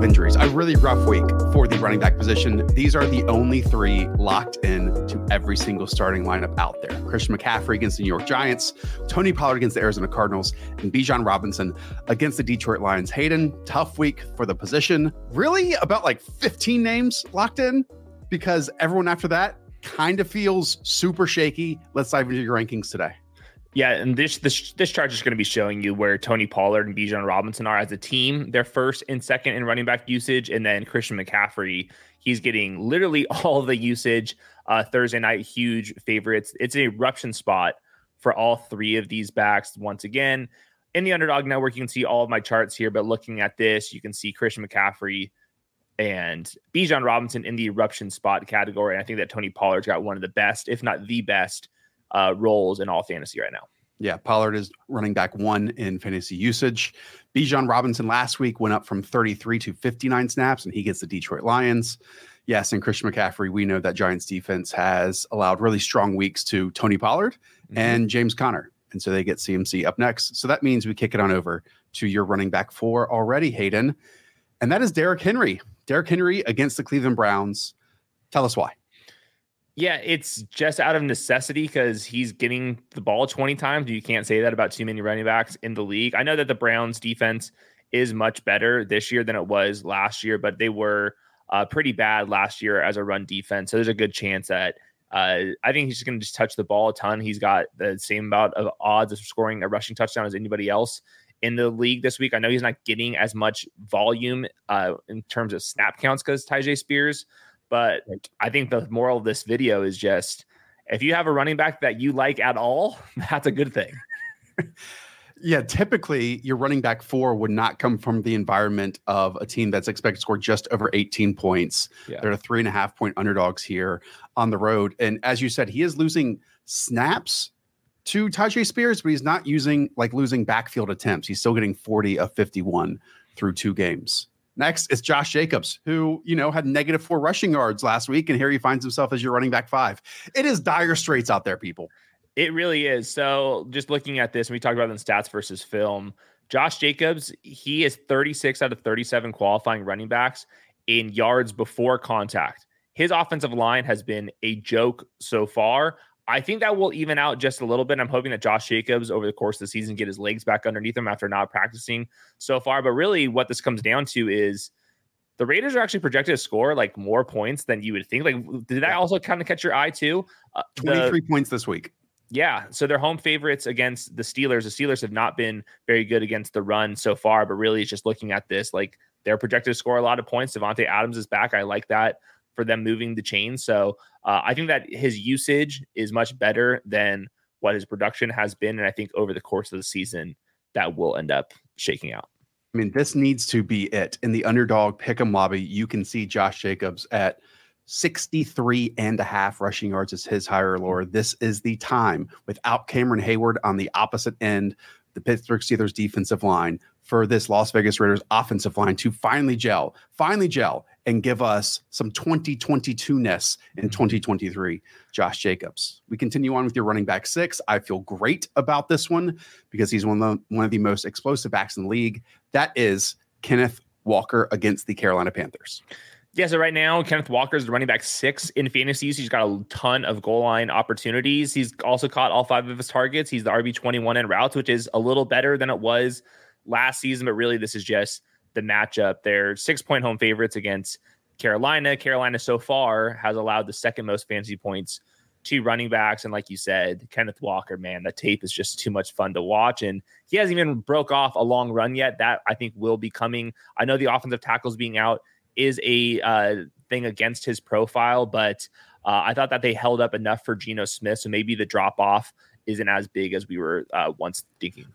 Injuries, a really rough week for the running back position, these are the only three locked in to every single starting lineup out there. Christian McCaffrey against the New York Giants, Tony Pollard against the Arizona Cardinals, and Bijan Robinson against the Detroit Lions. Hayden, tough week for the position. Really about like 15 names locked in because everyone after that kind of feels super shaky. Let's dive into your rankings today. Yeah, and this this this chart is going to be showing you where Tony Pollard and Bijan Robinson are as a team. They're first and second in running back usage, and then Christian McCaffrey, he's getting literally all the usage. Uh, Thursday night, huge favorites. It's an eruption spot for all three of these backs. Once again, in the Underdog Network, you can see all of my charts here. But looking at this, you can see Christian McCaffrey and Bijan Robinson in the eruption spot category. And I think that Tony Pollard's got one of the best, if not the best uh, roles in all fantasy right now. Yeah, Pollard is running back one in fantasy usage. Bijan Robinson last week went up from 33 to 59 snaps, and he gets the Detroit Lions. Yes, and Christian McCaffrey, we know that Giants defense has allowed really strong weeks to Tony Pollard mm-hmm. and James Conner. And so they get CMC up next. So that means we kick it on over to your running back four already, Hayden. And that is Derrick Henry. Derrick Henry against the Cleveland Browns. Tell us why. Yeah, it's just out of necessity because he's getting the ball 20 times. You can't say that about too many running backs in the league. I know that the Browns defense is much better this year than it was last year, but they were uh, pretty bad last year as a run defense. So there's a good chance that uh, I think he's just going to just touch the ball a ton. He's got the same amount of odds of scoring a rushing touchdown as anybody else in the league this week. I know he's not getting as much volume uh, in terms of snap counts because Tyjae Spears, but I think the moral of this video is just if you have a running back that you like at all, that's a good thing. yeah, typically your running back four would not come from the environment of a team that's expected to score just over 18 points. Yeah. They're a three and a half point underdogs here on the road. And as you said, he is losing snaps to Tyjae Spears, but he's not using like losing backfield attempts. He's still getting 40 of 51 through two games. Next is Josh Jacobs, who, you know, had negative four rushing yards last week. And here he finds himself as your running back five. It is dire straits out there, people. It really is. So just looking at this, we talked about in stats versus film. Josh Jacobs, he is 36 out of 37 qualifying running backs in yards before contact. His offensive line has been a joke so far. I think that will even out just a little bit. I'm hoping that Josh Jacobs over the course of the season get his legs back underneath him after not practicing so far. But really, what this comes down to is the Raiders are actually projected to score like more points than you would think. Like, did that also kind of catch your eye too? Uh, 23 the, points this week. Yeah. So they're home favorites against the Steelers. The Steelers have not been very good against the run so far, but really, it's just looking at this like they're projected to score a lot of points. Davante Adams is back. I like that for them moving the chain. So uh, I think that his usage is much better than what his production has been. And I think over the course of the season, that will end up shaking out. I mean, this needs to be it. In the underdog pick 'em lobby, you can see Josh Jacobs at 63 and a half rushing yards is his higher lower. This is the time without Cameron Heyward on the opposite end, the Pittsburgh Steelers defensive line for this Las Vegas Raiders offensive line to finally gel, finally gel and give us some 2022 ness in mm-hmm. 2023. Josh Jacobs. We continue on with your running back six. I feel great about this one because he's one of the, one of the most explosive backs in the league. That is Kenneth Walker against the Carolina Panthers. Yeah, so right now, Kenneth Walker is running back six in fantasy. He's got a ton of goal line opportunities. He's also caught all five of his targets. He's the RB21 in routes, which is a little better than it was last season, but really, this is just the matchup. They're six point home favorites against Carolina. Carolina so far has allowed the second most fantasy points to running backs. And like you said, Kenneth Walker, man, the tape is just too much fun to watch. And he hasn't even broke off a long run yet. That I think will be coming. I know the offensive tackles being out is a uh, thing against his profile, but uh, I thought that they held up enough for Geno Smith. So maybe the drop off isn't as big as we were uh, once thinking.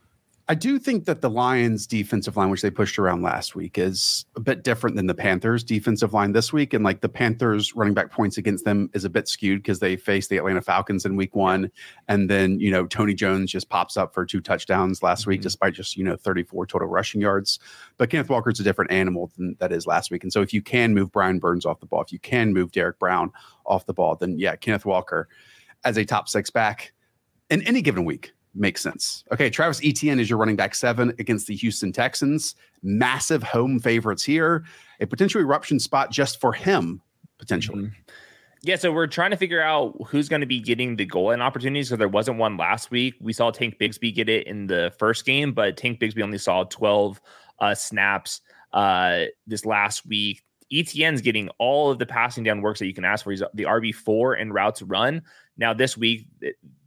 I do think that the Lions defensive line, which they pushed around last week, is a bit different than the Panthers defensive line this week. And like the Panthers running back points against them is a bit skewed because they faced the Atlanta Falcons in week one. And then, you know, Tony Jones just pops up for two touchdowns last mm-hmm. week, despite just, you know, 34 total rushing yards. But Kenneth Walker's a different animal than that is last week. And so if you can move Brian Burns off the ball, if you can move Derrick Brown off the ball, then yeah, Kenneth Walker as a top six back in any given week makes sense. Okay, Travis Etienne is your running back seven against the Houston Texans. Massive home favorites here. A potential eruption spot just for him, potentially. Mm-hmm. Yeah, so we're trying to figure out who's going to be getting the goal line opportunities. So there wasn't one last week. We saw Tank Bigsby get it in the first game, but Tank Bigsby only saw 12 uh, snaps uh, this last week. Etienne's getting all of the passing down works that you can ask for. He's the RB4 and routes run. Now, this week,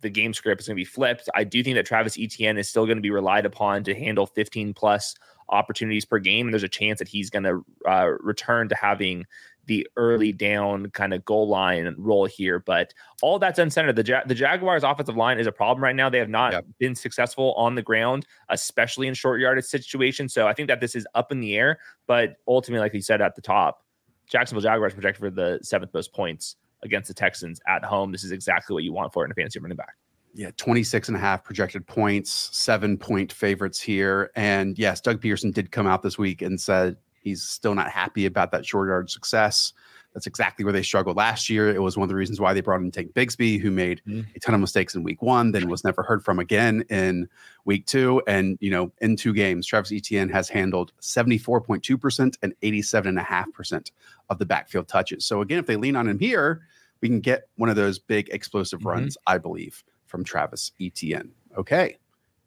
the game script is going to be flipped. I do think that Travis Etienne is still going to be relied upon to handle 15 plus opportunities per game. And there's a chance that he's going to uh, return to having the early down kind of goal line role here. But all that's uncentered. The, ja- the Jaguars' offensive line is a problem right now. They have not yep. been successful on the ground, especially in short yardage situations. So I think that this is up in the air. But ultimately, like you said at the top, Jacksonville Jaguars projected for the seventh most points against the Texans at home. This is exactly what you want for in a fantasy running back. Yeah, 26 and a half projected points, seven point favorites here. And yes, Doug Pederson did come out this week and said he's still not happy about that short yard success. That's exactly where they struggled last year. It was one of the reasons why they brought in Tank Bigsby, who made mm-hmm. a ton of mistakes in week one, then was never heard from again in week two. And, you know, in two games, Travis Etienne has handled 74.2% and 87.5% of the backfield touches. So, again, if they lean on him here, we can get one of those big explosive mm-hmm. runs, I believe, from Travis Etienne. Okay.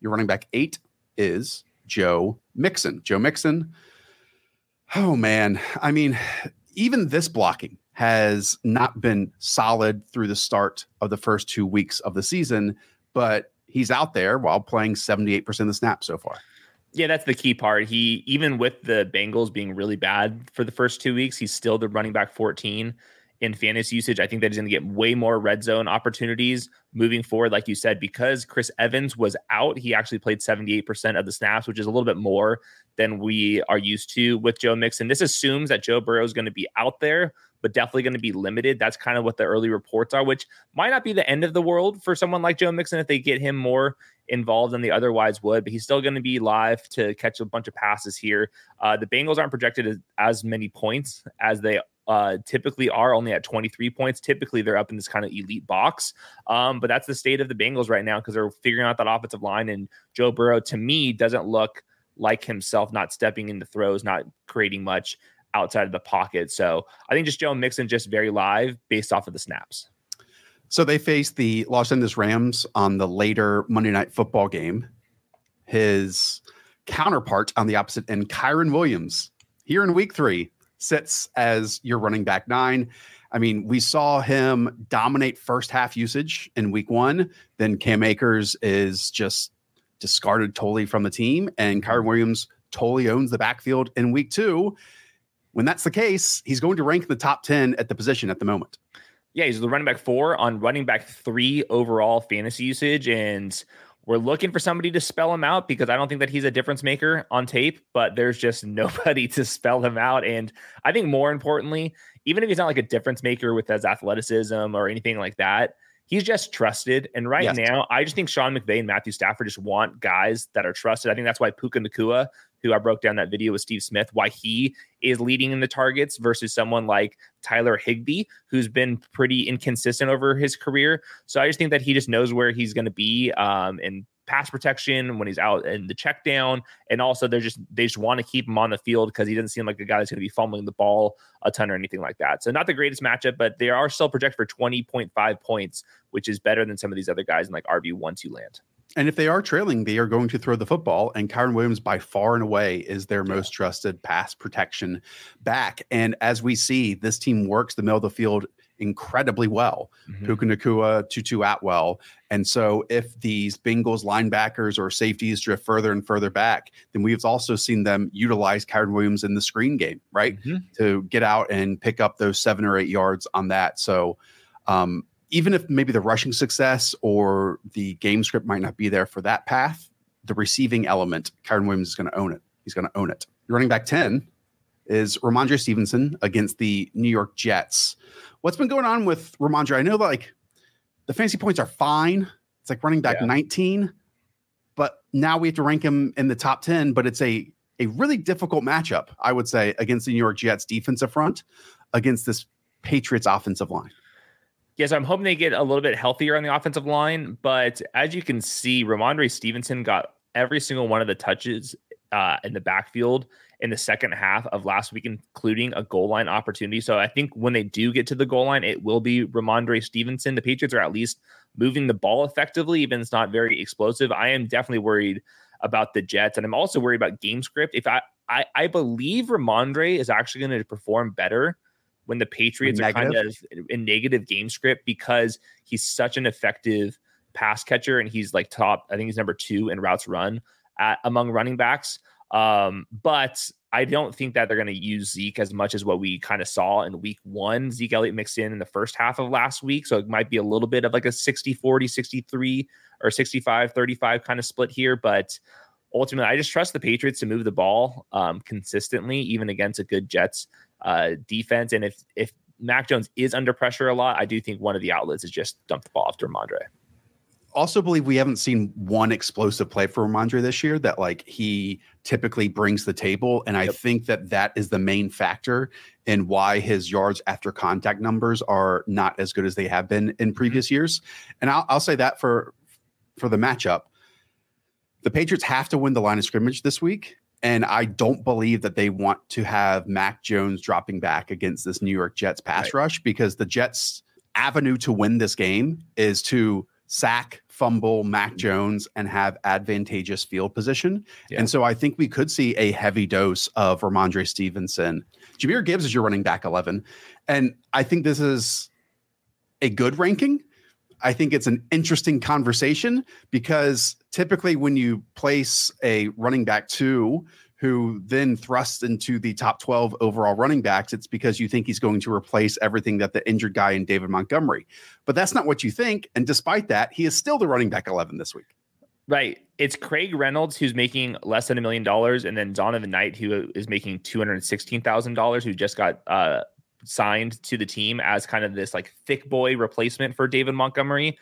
Your running back eight is Joe Mixon. Joe Mixon. Oh, man. I mean, even this blocking has not been solid through the start of the first two weeks of the season, but he's out there while playing 78% of the snaps so far. Yeah, that's the key part. He even with the Bengals being really bad for the first two weeks, he's still the running back 14 in fantasy usage. I think that he's going to get way more red zone opportunities moving forward. Like you said, because Chris Evans was out, he actually played 78% of the snaps, which is a little bit more than we are used to with Joe Mixon. This assumes that Joe Burrow is going to be out there, but definitely going to be limited. That's kind of what the early reports are, which might not be the end of the world for someone like Joe Mixon if they get him more involved than they otherwise would, but he's still going to be live to catch a bunch of passes here. Uh, the Bengals aren't projected as, as many points as they uh, typically are only at 23 points. Typically, they're up in this kind of elite box. Um, but that's the state of the Bengals right now because they're figuring out that offensive line. And Joe Burrow, to me, doesn't look like himself, not stepping into throws, not creating much outside of the pocket. So I think just Joe Mixon just very live based off of the snaps. So they face the Los Angeles Rams on the later Monday night football game. His counterpart on the opposite end, Kyren Williams, here in week three, sits as your running back nine. I mean, we saw him dominate first half usage in week one. Then Cam Akers is just discarded totally from the team, and Kyren mm-hmm. Williams totally owns the backfield in week two. When that's the case, he's going to rank in the top 10 at the position at the moment. Yeah, he's the running back four on running back three overall fantasy usage. And we're looking for somebody to spell him out because I don't think that he's a difference maker on tape, but there's just nobody to spell him out. And I think more importantly, even if he's not like a difference maker with his athleticism or anything like that, he's just trusted. And right yes. now, I just think Sean McVay and Matthew Stafford just want guys that are trusted. I think that's why Puka Nacua who I broke down that video with Steve Smith, why he is leading in the targets versus someone like Tyler Higbee, who's been pretty inconsistent over his career. So I just think that he just knows where he's going to be um, in pass protection when he's out in the check down. And also they're just they just want to keep him on the field because he doesn't seem like a guy that's going to be fumbling the ball a ton or anything like that. So not the greatest matchup, but they are still projected for 20.5 points, which is better than some of these other guys in like RB one two land. And if they are trailing, they are going to throw the football. And Kyren Williams, by far and away, is their most trusted pass protection back. And as we see, this team works the middle of the field incredibly well. Mm-hmm. Puka Nacua, Tutu Atwell. And so if these Bengals linebackers or safeties drift further and further back, then we've also seen them utilize Kyren Williams in the screen game, right? Mm-hmm. To get out and pick up those seven or eight yards on that. So um, even if maybe the rushing success or the game script might not be there for that path, the receiving element, Kyren Williams is going to own it. He's going to own it. Running back 10 is Rhamondre Stevenson against the New York Jets. What's been going on with Rhamondre? I know like the fantasy points are fine. It's like running back yeah. 19, but now we have to rank him in the top 10, but it's a a really difficult matchup, I would say, against the New York Jets defensive front against this Patriots offensive line. Yes, I'm hoping they get a little bit healthier on the offensive line, but as you can see, Rhamondre Stevenson got every single one of the touches uh, in the backfield in the second half of last week, including a goal line opportunity. So I think when they do get to the goal line, it will be Rhamondre Stevenson. The Patriots are at least moving the ball effectively, even it's not very explosive. I am definitely worried about the Jets, and I'm also worried about game script. If I I, I believe Rhamondre is actually going to perform better when the Patriots are kind of in negative game script because he's such an effective pass catcher and he's like top. I think he's number two in routes run at, among running backs. Um, but I don't think that they're going to use Zeke as much as what we kind of saw in week one. Zeke Elliott mixed in in the first half of last week. So it might be a little bit of like a 60 40, 63 or 65 35 kind of split here. But ultimately, I just trust the Patriots to move the ball um, consistently, even against a good Jets uh, defense. And if, if Mac Jones is under pressure a lot, I do think one of the outlets is just dump the ball off to Rhamondre also believe we haven't seen one explosive play for Rhamondre this year that like he typically brings the table, and I think that that is the main factor in why his yards after contact numbers are not as good as they have been in mm-hmm. previous years. And I'll, I'll say that for for the matchup, the Patriots have to win the line of scrimmage this week. And I don't believe that they want to have Mac Jones dropping back against this New York Jets pass right. rush because the Jets' avenue to win this game is to sack, fumble Mac mm-hmm. Jones, and have advantageous field position. Yeah. And so I think we could see a heavy dose of Rhamondre Stevenson. Jahmyr Gibbs is your running back 11. And I think this is a good ranking. I think it's an interesting conversation because typically when you place a running back two who then thrusts into the top 12 overall running backs, it's because you think he's going to replace everything that the injured guy in David Montgomery. But that's not what you think. And despite that, he is still the running back 11 this week. Right. It's Craig Reynolds who's making less than a million dollars, and then Zonovan Knight who is making two hundred sixteen thousand dollars, who just got uh, signed to the team as kind of this like thick boy replacement for David Montgomery.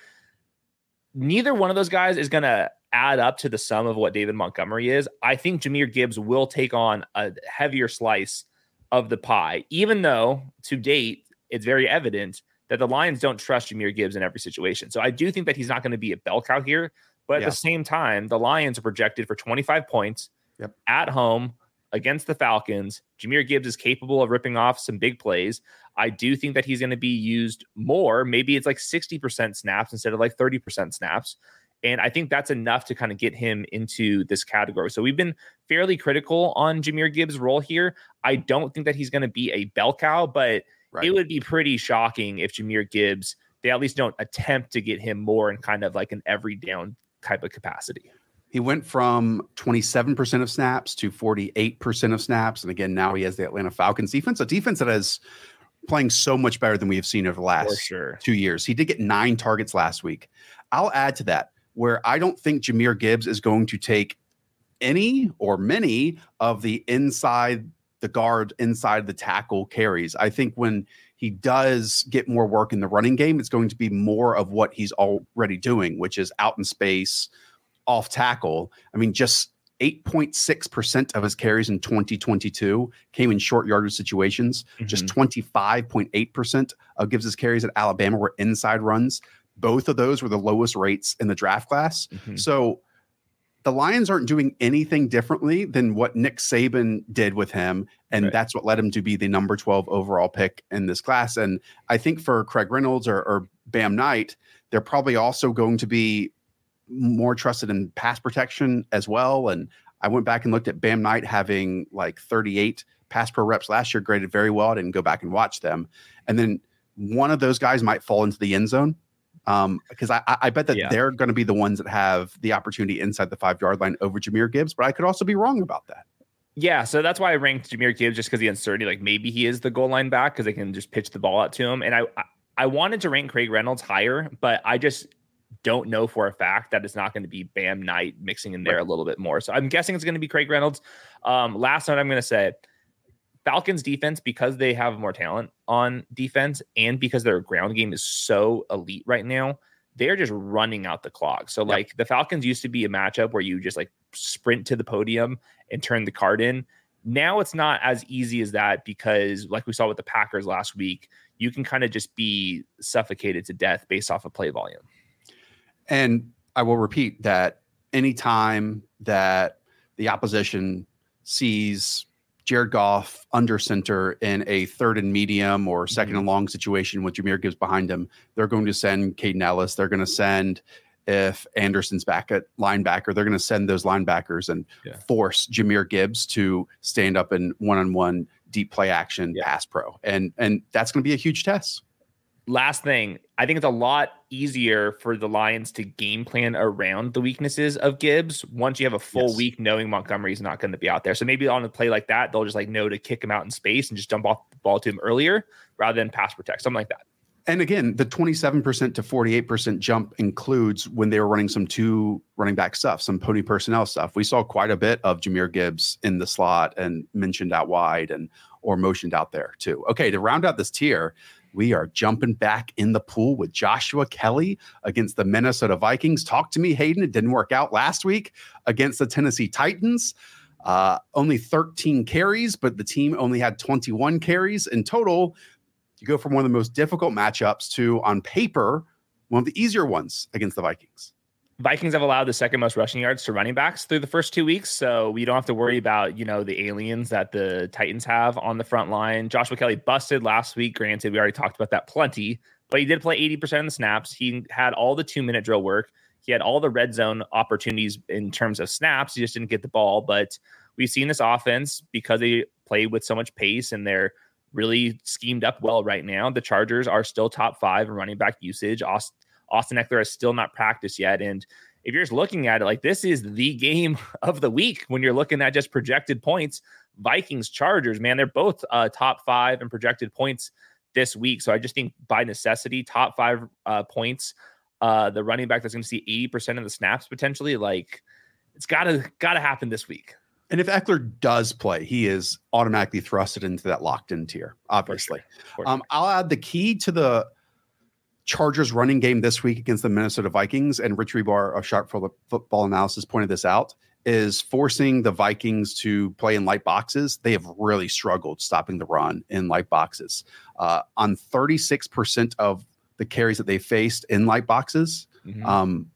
Neither one of those guys is going to add up to the sum of what David Montgomery is, I think Jahmyr Gibbs will take on a heavier slice of the pie, even though to date it's very evident that the Lions don't trust Jahmyr Gibbs in every situation. So I do think that he's not going to be a bell cow here. But at yeah. the same time, the Lions are projected for 25 points yep. at home against the Falcons. Jahmyr Gibbs is capable of ripping off some big plays. I do think that he's going to be used more. Maybe it's like 60% snaps instead of like 30% snaps. And I think that's enough to kind of get him into this category. So we've been fairly critical on Jahmyr Gibbs' role here. I don't think that he's going to be a bell cow, but right. it would be pretty shocking if Jahmyr Gibbs, they at least don't attempt to get him more in kind of like an every down type of capacity. He went from 27% of snaps to 48% of snaps. And again, now he has the Atlanta Falcons defense, a defense that is playing so much better than we have seen over the last sure. two years. He did get nine targets last week. I'll add to that where I don't think Jahmyr Gibbs is going to take any or many of the inside the guard, inside the tackle carries. I think when he does get more work in the running game, it's going to be more of what he's already doing, which is out in space, off tackle. I mean, just 8.6% of his carries in 2022 came in short yardage situations. Mm-hmm. Just 25.8% of Gibbs' carries at Alabama were inside runs both of those were the lowest rates in the draft class. Mm-hmm. So the Lions aren't doing anything differently than what Nick Saban did with him. And right. that's what led him to be the number 12 overall pick in this class. And I think for Craig Reynolds or, or Bam Knight, they're probably also going to be more trusted in pass protection as well. And I went back and looked at Bam Knight having like 38 pass pro reps last year, graded very well. I didn't go back and watch them. And then one of those guys might fall into the end zone. Um, because I, I bet that Yeah. they're going to be the ones that have the opportunity inside the five yard line over Jahmyr Gibbs, but I could also be wrong about that. Yeah, so that's why I ranked Jahmyr Gibbs just because the uncertainty. Like maybe he is the goal line back because they can just pitch the ball out to him. And I, I I wanted to rank Craig Reynolds higher, but I just don't know for a fact that it's not going to be Bam Knight mixing in there a little bit more. So I'm guessing it's going to be Craig Reynolds. Um, last note I'm going to say Falcons defense because they have more talent on defense and because their ground game is so elite right now. They're just running out the clock. So like the Falcons used to be a matchup where you just like sprint to the podium and turn the card in. Now it's not as easy as that because, like we saw with the Packers last week, you can kind of just be suffocated to death based off of play volume. And I will repeat that anytime that the opposition sees Jared Goff under center in a third and medium or 2nd Mm-hmm. and long situation with Jahmyr Gibbs behind him, they're going to send Kaden Elliss. They're going to send, if Andersen's back at linebacker, they're going to send those linebackers and Yeah. force Jahmyr Gibbs to stand up in one on one deep play action Yeah. pass pro. And and that's going to be a huge test. Last thing, I think it's a lot easier for the Lions to game plan around the weaknesses of Gibbs once you have a full Yes. week knowing Montgomery's not going to be out there. So maybe on a play like that, they'll just like know to kick him out in space and just dump off the ball to him earlier rather than pass protect, something like that. And again, the 27% to 48% jump includes when they were running some two running back stuff, some pony personnel stuff. We saw quite a bit of Jahmyr Gibbs in the slot and mentioned out wide and or motioned out there too. Okay, to round out this tier, we are jumping back in the pool with Joshua Kelley against the Minnesota Vikings. Talk to me, Hayden. It didn't work out last week against the Tennessee Titans. Uh, only 13 carries, but the team only had 21 carries in total you go from one of the most difficult matchups to on paper one of the easier ones against the vikings Vikings have allowed the second most rushing yards to running backs through the first two weeks, so we don't have to worry about you know the aliens that the Titans have on the front line. Joshua Kelley busted last week. Granted, we already talked about that plenty, but he did play eighty percent of the snaps. He had all the two minute drill work. He had all the red zone opportunities in terms of snaps. He just didn't get the ball. But we've seen this offense because they play with so much pace and they're really schemed up well right now. The Chargers are still top five in running back usage. Austin Ekeler has still not practiced yet. And if you're just looking at it, like this is the game of the week when you're looking at just projected points. Vikings, Chargers, man, they're both uh, top five and projected points this week. So I just think by necessity, top five uh, points. Uh, the running back that's going to see 80% of the snaps potentially, like it's gotta gotta happen this week. and if ekeler does play he is automatically thrusted into that locked in tier obviously For um, i'll add the key to the chargers running game this week against the minnesota vikings and rich hribar of sharp Fo- football analysis pointed this out is forcing the vikings to play in light boxes. They have really struggled stopping the run in light boxes. Uh, on 36% of the carries that they faced in light boxes Mhm. um,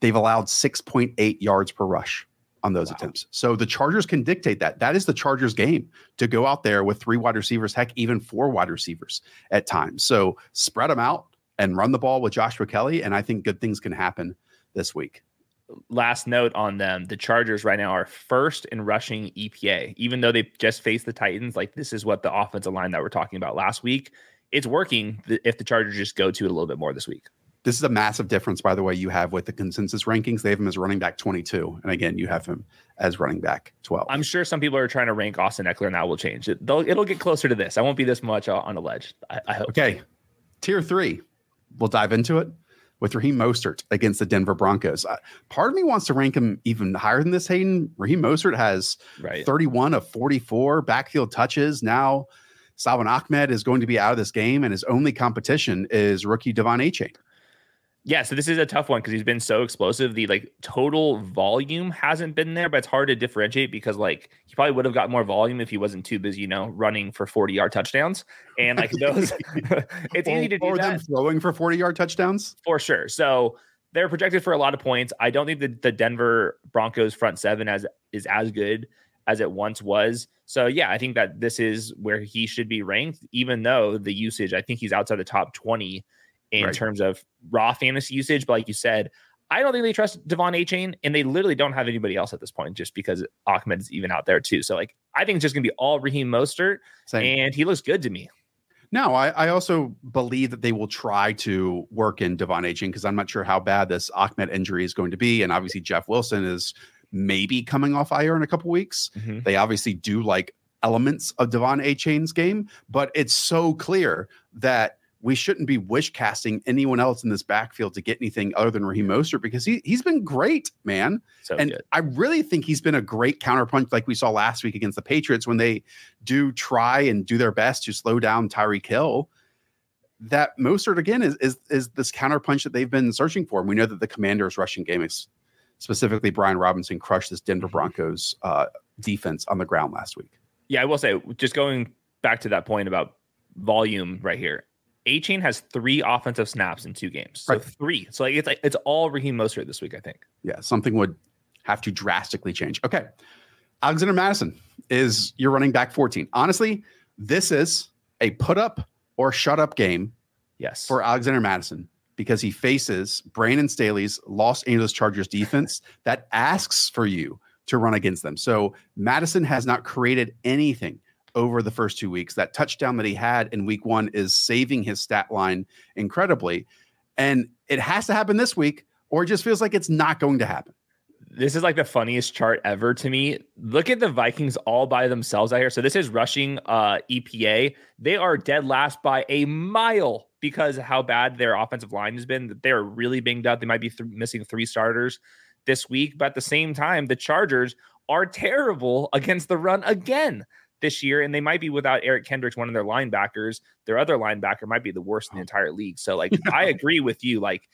they've allowed 6.8 yards per rush on those Wow. attempts. So the Chargers can dictate that. That is the Chargers game to go out there with three wide receivers, heck, even four wide receivers at times. So spread them out and run the ball with Joshua Kelley. And I think good things can happen this week. last note on them the chargers right now are first in rushing epa even though they just faced the titans like this is what the offensive line that we're talking about last week it's working if the chargers just go to it a little bit more this week This is a massive difference, by the way, you have with the consensus rankings. They have him as running back 22. And again, you have him as running back 12. i'm sure some people are trying to rank austin ekeler and that will change it they'll, it'll get closer to this i won't be this much uh, on a ledge i, I hope Okay. Tier three. We'll dive into it with Raheem Mostert against the Denver Broncos. Uh, part of me wants to rank him even higher than this, Hayden. Raheem Mostert has right 31 of 44 backfield touches. Now, Salvon Ahmed is going to be out of this game, and his only competition is rookie De'Von Achane. Yeah, so this is a tough one because he's been so explosive. The like total volume hasn't been there, but it's hard to differentiate because like he probably would have got more volume if he wasn't too busy, you know, running for 40 yard touchdowns. And like those, it's easy to do or them throwing for 40 yard touchdowns. for sure. So they're projected for a lot of points. I don't think that the Denver Broncos front seven as is as good as it once was. So yeah, I think that this is where he should be ranked, even though the usage, I think he's outside the top 20 in Right. terms of raw fantasy usage. But like you said, I don't think they trust De'Von Achane, and they literally don't have anybody else at this point, just because Ahmed's even out there too. So like, I think it's just gonna be all Raheem Mostert, Same. and he looks good to me. No, I, I also believe that they will try to work in De'Von Achane because I'm not sure how bad this Ahmed injury is going to be. And obviously, Jeff Wilson is maybe coming off IR in a couple weeks. Mm-hmm. They obviously do like elements of De'Von Achane's game, but it's so clear that we shouldn't be wish casting anyone else in this backfield to get anything other than Raheem Mostert because he he's been great, man. So and good. I really think he's been a great counterpunch, like we saw last week against the Patriots when they do try and do their best to slow down Tyreek Hill. That Mostert again is is is this counterpunch that they've been searching for. And we know that the Commanders' rushing game is specifically Brian Robinson crushed this Denver mm-hmm. Broncos uh, defense on the ground last week. Yeah, I will say, just going back to that point about volume right here. Achane has three offensive snaps in two games. So right. three. So like it's like it's all Raheem Mostert this week, I think. Yeah, something would have to drastically change. Okay. Alexander Mattison is your running back 14. Honestly, this is a put up or shut up game. Yes. For Alexander Mattison because he faces Brandon Staley's Los Angeles Chargers defense that asks for you to run against them. So Mattison has not created anything over the first two weeks. That touchdown that he had in week one is saving his stat line incredibly. And it has to happen this week, or it just feels like it's not going to happen. This is like the funniest chart ever to me. Look at the Vikings all by themselves out here. So this is rushing uh, EPA. They are dead last by a mile because how bad their offensive line has been. They're really banged up. They might be th- missing three starters this week. But at the same time, the Chargers are terrible against the run again this year, and they might be without Eric Kendricks, one of their linebackers. Their other linebacker might be the worst in the entire league. So, like, I agree with you. Like,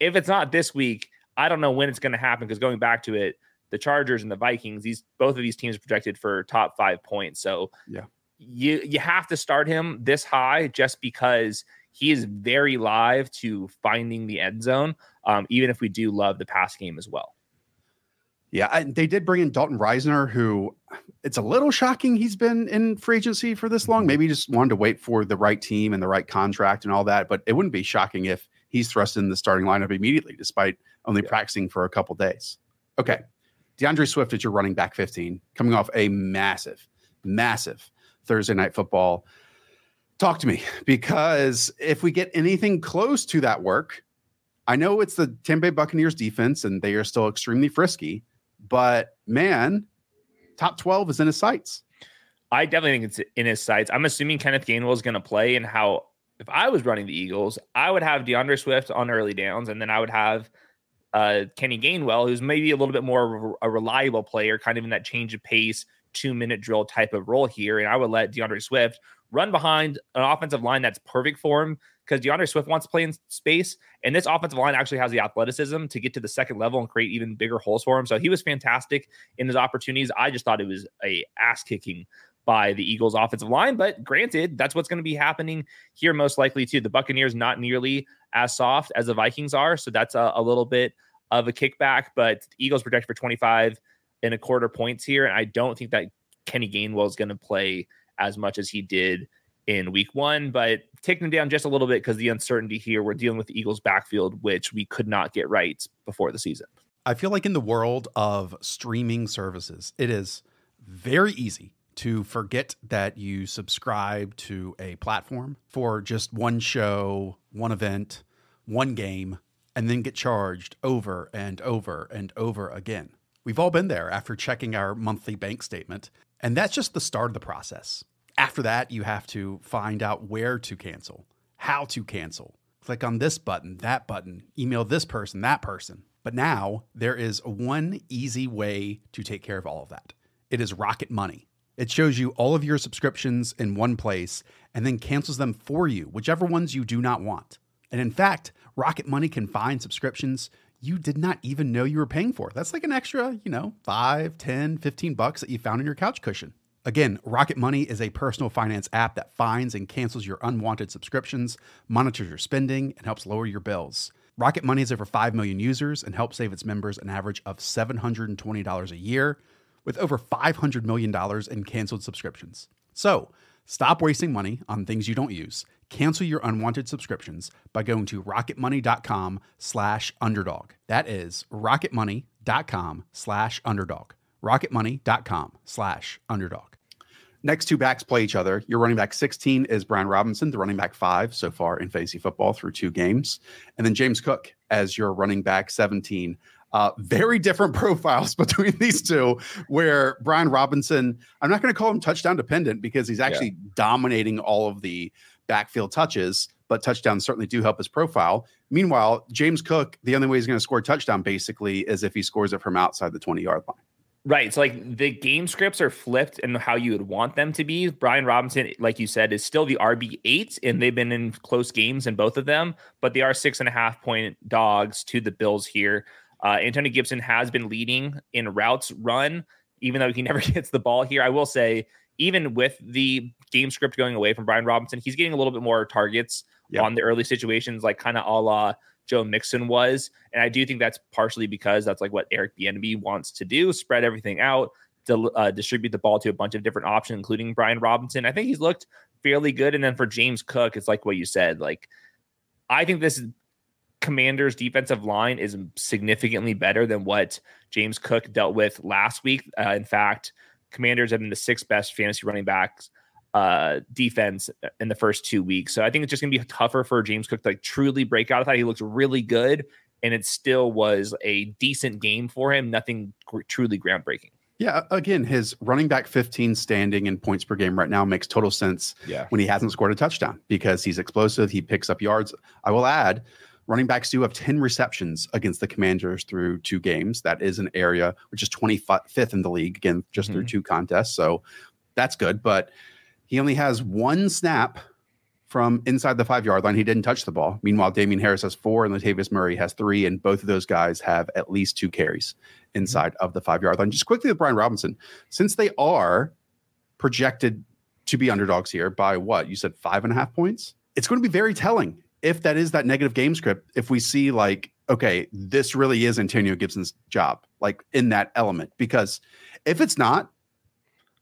if it's not this week, I don't know when it's going to happen. Because going back to it, the Chargers and the Vikings, these both of these teams projected for top five points. So, yeah, you you have to start him this high just because he is very live to finding the end zone. Um, even if we do love the pass game as well. Yeah, I, they did bring in Dalton Risner, who it's a little shocking he's been in free agency for this long. Mm-hmm. Maybe he just wanted to wait for the right team and the right contract and all that. But it wouldn't be shocking if he's thrust in the starting lineup immediately, despite only yeah. practicing for a couple days. Okay. D'Andre Swift is your running back 15, coming off a massive, massive Thursday night football. Talk to me because if we get anything close to that work, I know it's the Tampa Bay Buccaneers defense and they are still extremely frisky but man, top 12 is in his sights. I definitely think it's in his sights. I'm assuming Kenneth Gainwell is going to play and how if I was running the Eagles, I would have D'Andre Swift on early downs, and then I would have uh, Kenny Gainwell, who's maybe a little bit more of a reliable player, kind of in that change of pace, two minute drill type of role here. And I would let D'Andre Swift run behind an offensive line that's perfect for him because D'Andre Swift wants to play in space, and this offensive line actually has the athleticism to get to the second level and create even bigger holes for him. So he was fantastic in his opportunities. I just thought it was a ass kicking by the Eagles offensive line, but granted, that's what's going to be happening here most likely too. The Buccaneers not nearly as soft as the Vikings are, so that's a, a little bit of a kickback. But Eagles project for 25 and a quarter points here, and I don't think that Kenny Gainwell is going to play as much as he did in week one, but taking them down just a little bit because the uncertainty here. We're dealing with the Eagles' backfield, which we could not get right before the season. I feel like in the world of streaming services, it is very easy to forget that you subscribe to a platform for just one show, one event, one game, and then get charged over and over and over again. We've all been there after checking our monthly bank statement, and that's just the start of the process. After that, you have to find out where to cancel, how to cancel. Click on this button, that button, email this person, that person. But now there is one easy way to take care of all of that. It is Rocket Money. It shows you all of your subscriptions in one place and then cancels them for you, whichever ones you do not want. And in fact, Rocket Money can find subscriptions you did not even know you were paying for. That's like an extra, you know, 5, 10, 15 bucks that you found in your couch cushion. Again, Rocket Money is a personal finance app that finds and cancels your unwanted subscriptions, monitors your spending, and helps lower your bills. Rocket Money has over 5 million users and helps save its members an average of $720 a year, with over $500 million in canceled subscriptions. So, stop wasting money on things you don't use. Cancel your unwanted subscriptions by going to rocketmoney.com slash underdog. That is rocketmoney.com slash underdog. rocketmoney.com slash underdog. Next two backs play each other. Your running back 16 is Brian Robinson, the running back five so far in fantasy football through two games. And then James Cook as your running back 17. Uh, very different profiles between these two, where Brian Robinson, I'm not going to call him touchdown dependent because he's actually yeah. dominating all of the backfield touches, but touchdowns certainly do help his profile. Meanwhile, James Cook, the only way he's going to score a touchdown basically is if he scores it from outside the 20 yard line. Right. So like the game scripts are flipped and how you would want them to be. Brian Robinson, like you said, is still the RB eight, and they've been in close games in both of them, but they are six and a half point dogs to the Bills here. Uh, Antonio Gibson has been leading in routes run, even though he never gets the ball here. I will say, even with the game script going away from Brian Robinson, he's getting a little bit more targets yep. on the early situations, like kind of a la Joe Mixon was. And I do think that's partially because that's like what Eric Bieniemy wants to do: spread everything out, uh, distribute the ball to a bunch of different options, including Brian Robinson. I think he's looked fairly good. And then for James Cook, it's like what you said. Like I think this Commanders defensive line is significantly better than what James Cook dealt with last week. Uh, in fact, Commanders have been the sixth best fantasy running backs uh, defense in the first two weeks. So I think it's just going to be tougher for James Cook to like truly break out. I thought he looked really good, and it still was a decent game for him. Nothing gr- truly groundbreaking. Yeah, again, his running back 15 standing in points per game right now makes total sense yeah. when he hasn't scored a touchdown because he's explosive. He picks up yards. I will add, running backs do have 10 receptions against the Commanders through two games. That is an area which is 25th in the league, again, just mm-hmm. through two contests. So that's good. But he only has one snap from inside the five yard line. He didn't touch the ball. Meanwhile, Damien Harris has four and Latavius Murray has three, and both of those guys have at least two carries inside of the five yard line. Just quickly with Brian Robinson, since they are projected to be underdogs here by what you said five and a half points, it's going to be very telling if that is that negative game script. If we see like, okay, this really is Antonio Gibson's job, like in that element, because if it's not,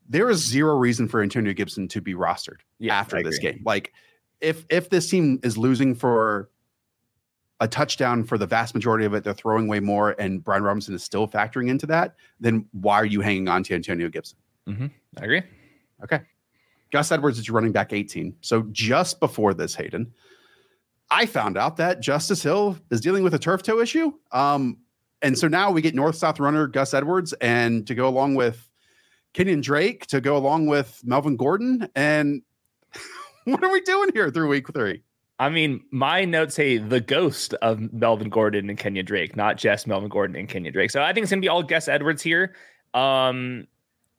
there is zero reason for Antonio Gibson to be rostered yeah, after this game. Like if if this team is losing for a touchdown for the vast majority of it, they're throwing way more, and Brian Robinson is still factoring into that, then why are you hanging on to Antonio Gibson? Mm-hmm. I agree. Okay. Gus Edwards is running back 18. So just before this, Hayden, I found out that Justice Hill is dealing with a turf toe issue. Um, and so now we get north south runner Gus Edwards, and to go along with Kenyan Drake to go along with Melvin Gordon. And what are we doing here through week three? I mean, my notes say the ghost of Melvin Gordon and Kenyan Drake, not just Melvin Gordon and Kenyan Drake. So I think it's gonna be all Gus Edwards here. Um,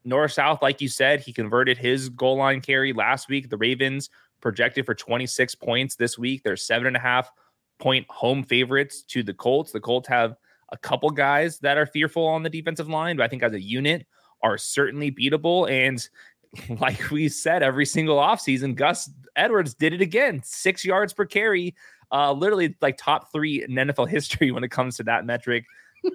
North South, like you said, he converted his goal line carry last week. The Ravens projected for 26 points this week. They're seven and a half point home favorites to the Colts. The Colts have a couple guys that are fearful on the defensive line, but I think as a unit, are certainly beatable. And like we said, every single offseason, Gus Edwards did it again. Six yards per carry, uh, literally like top three in NFL history when it comes to that metric.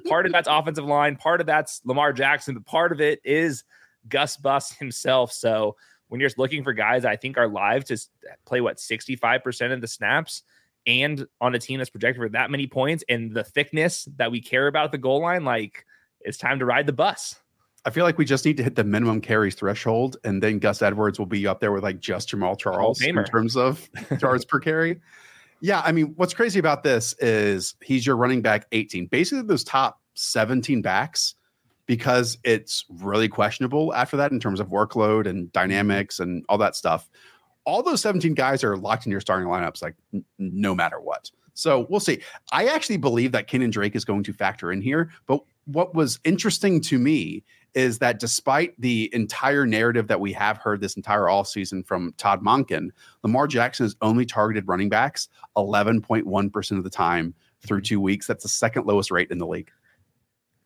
part of that's offensive line, part of that's Lamar Jackson, but part of it is Gus Bus himself. So when you're looking for guys I think are live to play what 65% of the snaps and on a team that's projected for that many points and the thickness that we care about the goal line, like it's time to ride the bus. I feel like we just need to hit the minimum carries threshold, and then Gus Edwards will be up there with like just Jamaal Charles in terms of yards per carry. Yeah, I mean, what's crazy about this is he's your running back 18. Basically, those top 17 backs, because it's really questionable after that in terms of workload and dynamics and all that stuff. All those 17 guys are locked in your starting lineups, like n- no matter what. So we'll see. I actually believe that Kenyan Drake is going to factor in here. But what was interesting to me is that despite the entire narrative that we have heard this entire all season from Todd Monken, Lamar Jackson has only targeted running backs 11.1% of the time through mm-hmm. two weeks. That's the second lowest rate in the league.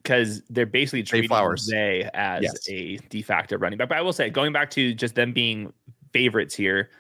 Because they're basically treating Flowers. Zay as yes. a de facto running back. But I will say, going back to just them being favorites here,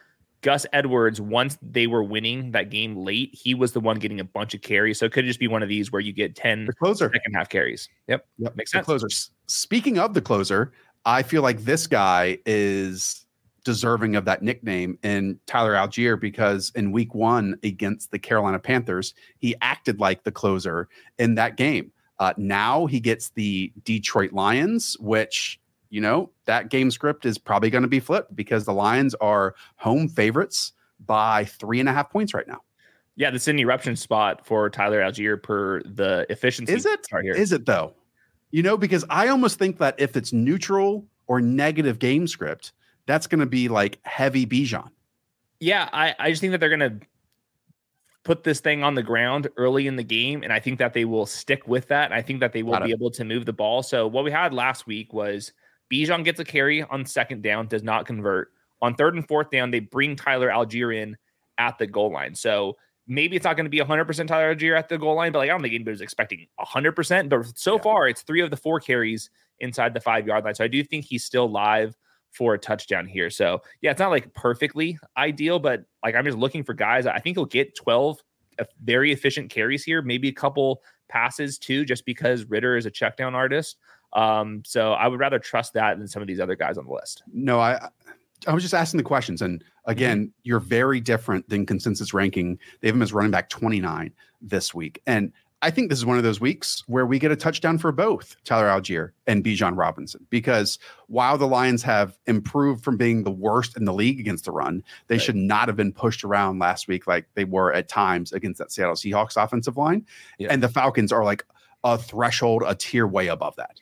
Gus Edwards, once they were winning that game late, he was the one getting a bunch of carries. So it could just be one of these where you get 10 the closer. second half carries. Yep. Yep. Makes sense. The closer. Speaking of the closer, I feel like this guy is deserving of that nickname in Tyler Allgeier because in week one against the Carolina Panthers, he acted like the closer in that game. Uh, now he gets the Detroit Lions, which you know, that game script is probably going to be flipped because the Lions are home favorites by three and a half points right now. Yeah, this is an eruption spot for Tyler Allgeier per the efficiency. Is it? Right here. Is it though? You know, because I almost think that if it's neutral or negative game script, that's going to be like heavy Bijan. Yeah, I, I just think that they're going to put this thing on the ground early in the game. And I think that they will stick with that. I think that they will be able to move the ball. So what we had last week was Bijan gets a carry on second down, does not convert. On third and fourth down, they bring Tyler Allgeier in at the goal line. So maybe it's not going to be 100% Tyler Allgeier at the goal line, but like I don't think anybody's expecting 100%. But so Yeah. far, it's three of the four carries inside the five yard line. So I do think he's still live for a touchdown here. So yeah, it's not like perfectly ideal, but like I'm just looking for guys. I think he'll get 12 uh, very efficient carries here, maybe a couple passes too, just because Ridder is a check down artist. Um, so I would rather trust that than some of these other guys on the list. No, I I was just asking the questions. And again, mm-hmm. you're very different than consensus ranking. They have him as running back 29 this week. And I think this is one of those weeks where we get a touchdown for both Tyler Allgeier and Bijan Robinson. Because while the Lions have improved from being the worst in the league against the run, they Right. should not have been pushed around last week like they were at times against that Seattle Seahawks offensive line. Yeah. And the Falcons are like a threshold, a tier way above that.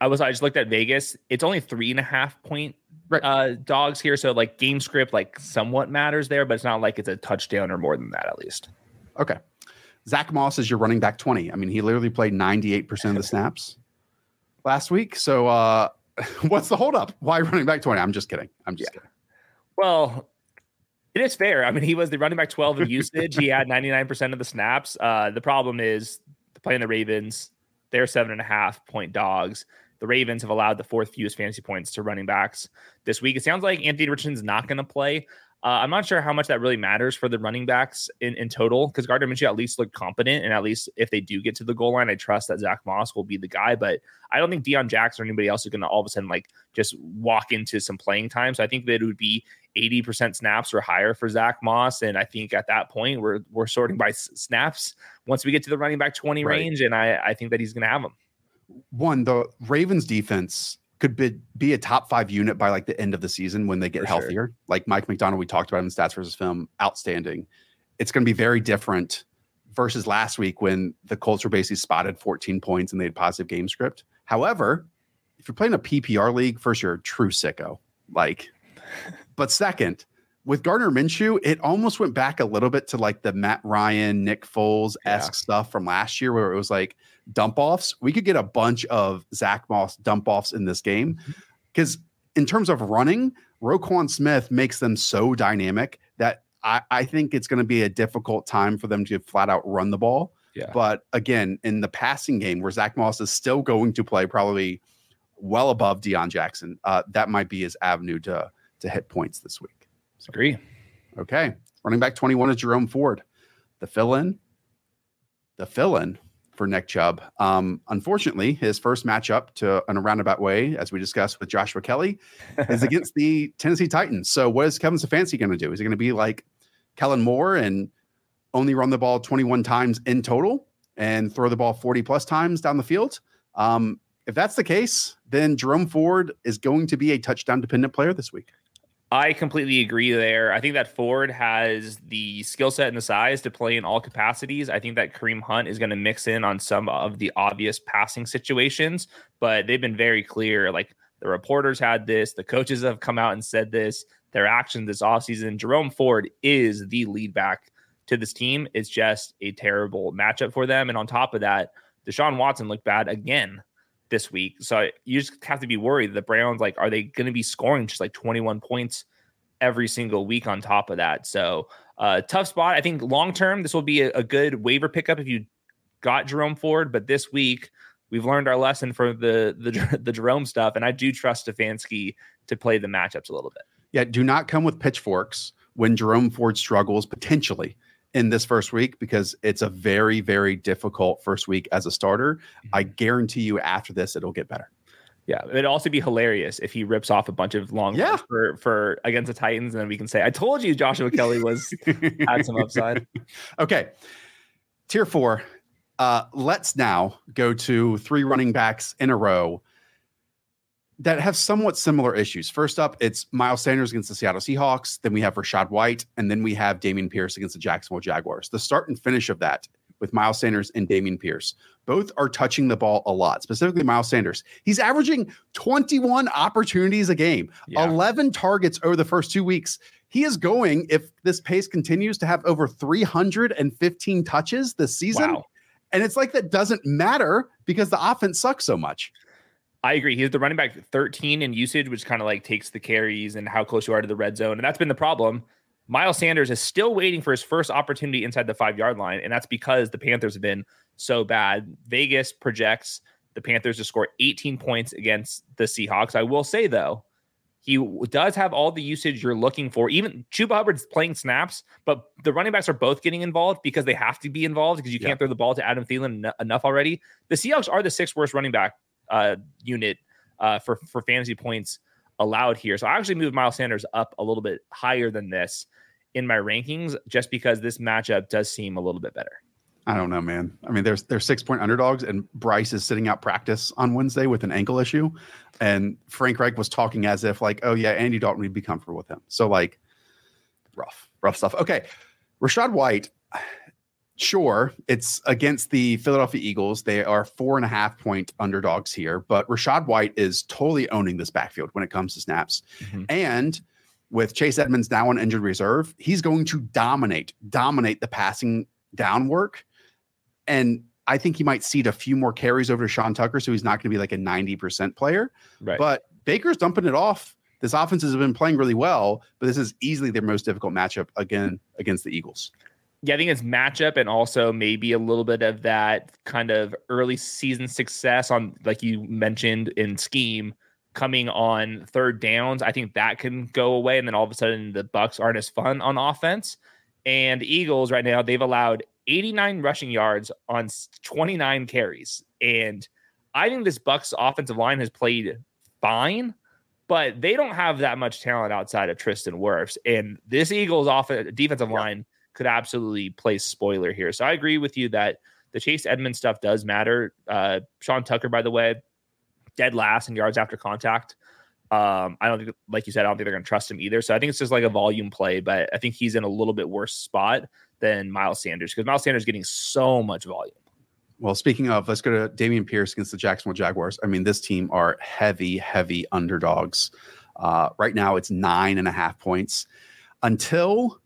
I was I just looked at Vegas. It's only three and a half point Right. uh dogs here. So like game script like somewhat matters there, but it's not like it's a touchdown or more than that at least. Okay. Zack Moss is your running back 20. I mean, he literally played 98% of the snaps last week. So uh what's the holdup? Why running back 20? I'm just kidding. I'm just kidding. Well, it is fair. I mean, he was the running back 12 in usage. he had 99% of the snaps. Uh, the problem is playing the Ravens, they're seven and a half point dogs. The Ravens have allowed the fourth fewest fantasy points to running backs this week. It sounds like Anthony Richardson's not going to play. Uh, I'm not sure how much that really matters for the running backs in, in total because Gardner Minshew at least looked competent. And at least if they do get to the goal line, I trust that Zack Moss will be the guy. But I don't think Deon Jackson or anybody else is going to all of a sudden like just walk into some playing time. So I think that it would be 80% snaps or higher for Zack Moss. And I think at that point, we're we're sorting by s- snaps once we get to the running back 20 Right. range. And I, I think that he's going to have them. One, the Ravens defense could be, be a top five unit by like the end of the season when they get For sure. healthier. Like Mike Macdonald, we talked about him in stats versus film, outstanding. It's going to be very different versus last week when the Colts were basically spotted 14 points and they had positive game script. However, if you're playing a PPR league, first you're a true sicko. Like, but second, with Gardner Minshew, it almost went back a little bit to like the Matt Ryan, Nick Foles esque stuff from last year, where it was like dump offs. We could get a bunch of Zack Moss dump offs in this game because, in terms of running, Roquan Smith makes them so dynamic that I, I think it's going to be a difficult time for them to flat out run the ball. Yeah. But again, in the passing game where Zack Moss is still going to play probably well above Deon Jackson, uh, that might be his avenue to to hit points this week. Agree. Okay. Running back 21 is Jerome Ford. The fill in, the fill in for Nick Chubb. Um, unfortunately, his first matchup to in a roundabout way, as we discussed with Joshua Kelley, is against the Tennessee Titans. So, what is Kevin Stefanski going to do? Is he going to be like Kellen Moore and only run the ball 21 times in total and throw the ball 40 plus times down the field? Um, if that's the case, then Jerome Ford is going to be a touchdown dependent player this week. I completely agree there. I think that Ford has the skill set and the size to play in all capacities. I think that Kareem Hunt is going to mix in on some of the obvious passing situations, but they've been very clear. Like the reporters had this, the coaches have come out and said this, their actions this offseason. Jerome Ford is the lead back to this team. It's just a terrible matchup for them. And on top of that, Deshaun Watson looked bad again this week. So you just have to be worried. The Browns, like, are they going to be scoring just like 21 points every single week on top of that? So, uh, tough spot. I think long term, this will be a, a good waiver pickup if you got Jerome Ford. But this week, we've learned our lesson for the the, the Jerome stuff, and I do trust Stefanski to play the matchups a little bit. Yeah, do not come with pitchforks when Jerome Ford struggles potentially in this first week because it's a very, very difficult first week as a starter. I guarantee you after this, it'll get better. Yeah, it'd also be hilarious if he rips off a bunch of long Yeah. for for against the Titans, and then we can say, "I told you, Joshua Kelley was had some upside." Okay. Tier four. Uh, let's now go to three running backs in a row. That have somewhat similar issues. First up, it's Miles Sanders against the Seattle Seahawks. Then we have Rachaad White, and then we have Dameon Pierce against the Jacksonville Jaguars. The start and finish of that with Miles Sanders and Dameon Pierce. Both are touching the ball a lot, specifically Miles Sanders. He's averaging 21 opportunities a game, yeah. 11 targets over the first two weeks. He is going, if this pace continues, to have over 315 touches this season. Wow. And it's like that doesn't matter because the offense sucks so much. I agree. He's the running back 13 in usage, which kind of like takes the carries and how close you are to the red zone. And that's been the problem. Miles Sanders is still waiting for his first opportunity inside the five yard line. And that's because the Panthers have been so bad. Vegas projects the Panthers to score 18 points against the Seahawks. I will say, though, he does have all the usage you're looking for. Even Chuba Hubbard's playing snaps, but the running backs are both getting involved because they have to be involved because you can't throw the ball to Adam Thielen enough already. The Seahawks are the sixth worst running back uh, unit uh, for for fantasy points allowed here. So I actually moved Miles Sanders up a little bit higher than this in my rankings, just because this matchup does seem a little bit better. I don't know, man. I mean, there's there's six point underdogs, and Bryce is sitting out practice on Wednesday with an ankle issue, and Frank Reich was talking as if like, oh yeah, Andy Dalton would be comfortable with him. So like, rough, rough stuff. Okay, Rachaad White sure, it's against the Philadelphia Eagles. They are four and a half point underdogs here, but Rachaad White is totally owning this backfield when it comes to snaps. Mm-hmm. And with Chase Edmonds now on injured reserve, he's going to dominate, dominate the passing down work. And I think he might cede a few more carries over to Sean Tucker, so he's not going to be like a 90% player. Right. But Baker's dumping it off. This offense has been playing really well, but this is easily their most difficult matchup again against the Eagles yeah, I think it's matchup and also maybe a little bit of that kind of early season success on, like you mentioned in scheme, coming on third downs. I think that can go away, and then all of a sudden the Bucks aren't as fun on offense. And Eagles right now they've allowed 89 rushing yards on 29 carries, and I think this Bucks offensive line has played fine but they don't have that much talent outside of Tristan Wirfs. And this Eagles offensive uh, defensive line could absolutely play spoiler here. So I agree with you that the Chase Edmonds stuff does matter. Uh, Sean Tucker, by the way, dead last in yards after contact. Um, I don't think, like you said, I don't think they're going to trust him either. So I think it's just like a volume play, but I think he's in a little bit worse spot than Miles Sanders because Miles Sanders is getting so much volume. Well, speaking of, let's go to Dameon Pierce against the Jacksonville Jaguars. I mean, this team are heavy, heavy underdogs. Uh, right now, it's nine and a half points. Until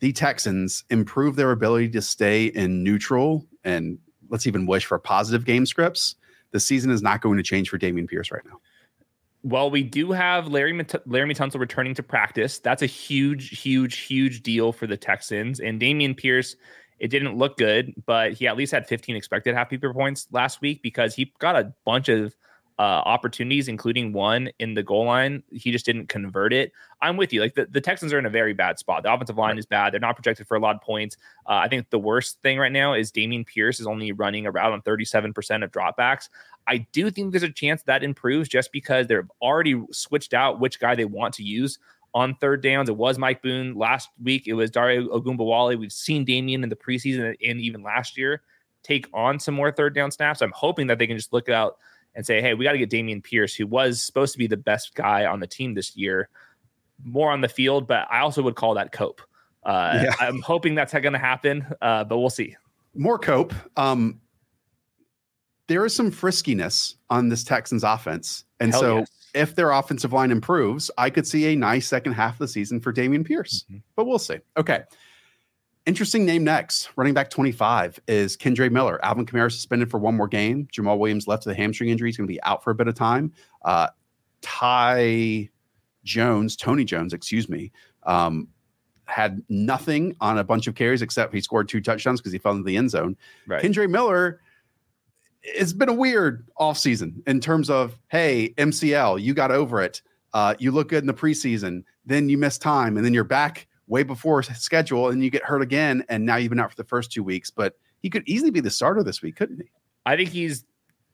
the Texans improve their ability to stay in neutral and let's even wish for positive game scripts, the season is not going to change for Dameon Pierce right now. Well, we do have Larry Laremy Tunsil returning to practice. That's a huge, huge, huge deal for the Texans. And Dameon Pierce, it didn't look good, but he at least had 15 expected half PPR points last week because he got a bunch of uh, opportunities, including one in the goal line. He just didn't convert it. I'm with you. Like the, the Texans are in a very bad spot. The offensive line is bad. They're not projected for a lot of points. Uh, I think the worst thing right now is Dameon Pierce is only running around on 37% of dropbacks. I do think there's a chance that improves just because they've already switched out which guy they want to use on third downs. It was Mike Boone last week. It was Dare Ogunbowale. We've seen Dameon in the preseason and even last year take on some more third down snaps. I'm hoping that they can just look out – and say, hey, we got to get Dameon Pierce, who was supposed to be the best guy on the team this year, more on the field. But I also would call that cope. Uh, yeah. I'm hoping that's going to happen, uh, but we'll see. More cope. Um, there is some friskiness on this Texans offense. And Hell so yes. if their offensive line improves, I could see a nice second half of the season for Dameon Pierce, mm-hmm. but we'll see. Okay. Interesting name next. Running back 25 is Kendre Miller. Alvin Kamara suspended for one more game. Jamaal Williams left with a hamstring injury. He's going to be out for a bit of time. Uh, Ty Jones, Tony Jones, excuse me, um, had nothing on a bunch of carries except he scored two touchdowns because he fell into the end zone. Right. Kendre Miller, it's been a weird offseason in terms of, hey, MCL, you got over it. Uh, you look good in the preseason. Then you miss time and then you're back way before schedule and you get hurt again and now you've been out for the first two weeks but he could easily be the starter this week couldn't he i think he's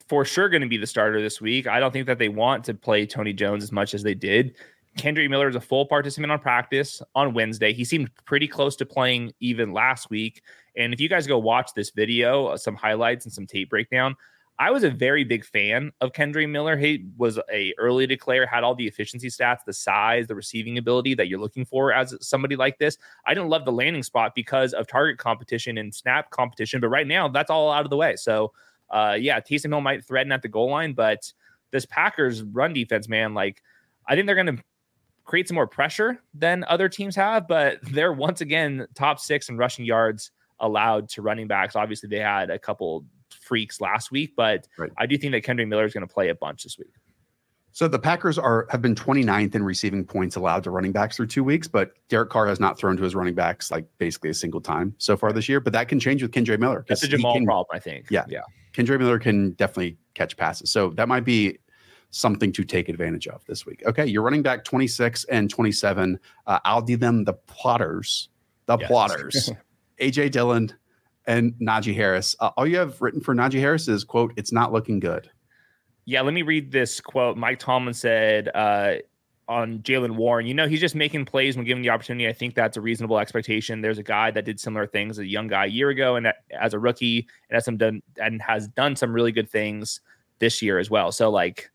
for sure going to be the starter this week i don't think that they want to play tony jones as much as they did Kendre Miller is a full participant on practice on Wednesday. He seemed pretty close to playing even last week. And if you guys go watch this video, uh, some highlights and some tape breakdown, I was a very big fan of Kendre Miller. He was a early declare, had all the efficiency stats, the size, the receiving ability that you're looking for as somebody like this. I didn't love the landing spot because of target competition and snap competition, but right now that's all out of the way. So, uh, yeah, Taysom Hill might threaten at the goal line, but this Packers run defense, man, like I think they're going to create some more pressure than other teams have, but they're once again top six in rushing yards allowed to running backs. Obviously, they had a couple freaks last week, but right. I do think that Kendre Miller is going to play a bunch this week. So the Packers are have been 29th in receiving points allowed to running backs through two weeks, but Derek Carr has not thrown to his running backs like basically a single time so far this year. But that can change with Kendre Miller. That's a Jamal can, problem, I think. Yeah, yeah. Kendre Miller can definitely catch passes, so that might be something to take advantage of this week. Okay, you're running back 26 and 27. Uh, I'll do them the plotters, the yes. plotters. AJ Dillon and Najee Harris. Uh, all you have written for Najee Harris is quote, "It's not looking good." Yeah, let me read this quote. Mike Tomlin said uh, on Jaylen Warren, you know, he's just making plays when given the opportunity. I think that's a reasonable expectation. There's a guy that did similar things, a young guy a year ago, and as a rookie, and has some done and has done some really good things this year as well. So like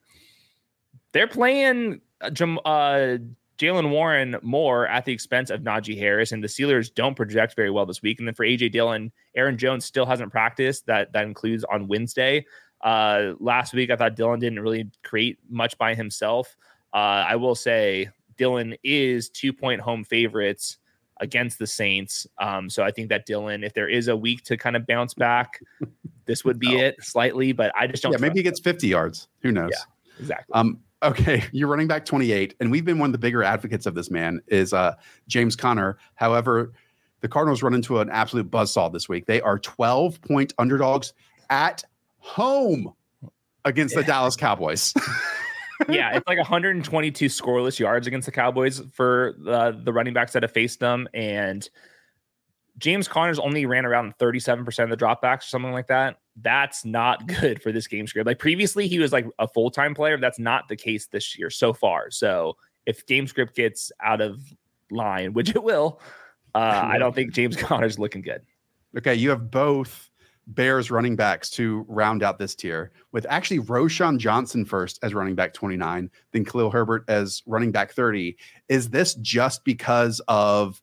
they're playing uh, Jaylen Warren more at the expense of Najee Harris, and the Steelers don't project very well this week. And then for AJ Dillon, Aaron Jones still hasn't practiced. That that includes on Wednesday. Uh, last week, I thought Dillon didn't really create much by himself. Uh, I will say Dillon is two point home favorites against the Saints. Um, so I think that Dillon, if there is a week to kind of bounce back, this would be no. it slightly. But I just don't. Yeah, maybe he gets 50 yards. Who knows? Yeah, exactly. Um, Okay, you're running back 28, and we've been one of the bigger advocates of this man is uh, James Conner. However, the Cardinals run into an absolute buzzsaw this week. They are 12 point underdogs at home against the Dallas Cowboys. yeah, it's like 122 scoreless yards against the Cowboys for uh, the running backs that have faced them, and James Conner's only ran around 37% of the dropbacks or something like that. That's not good for this game script. Like previously, he was like a full time player. That's not the case this year so far. So if game script gets out of line, which it will, uh, I don't think James Conner's looking good. Okay, you have both Bears running backs to round out this tier with actually Roschon Johnson first as running back 29, then Khalil Herbert as running back 30. Is this just because of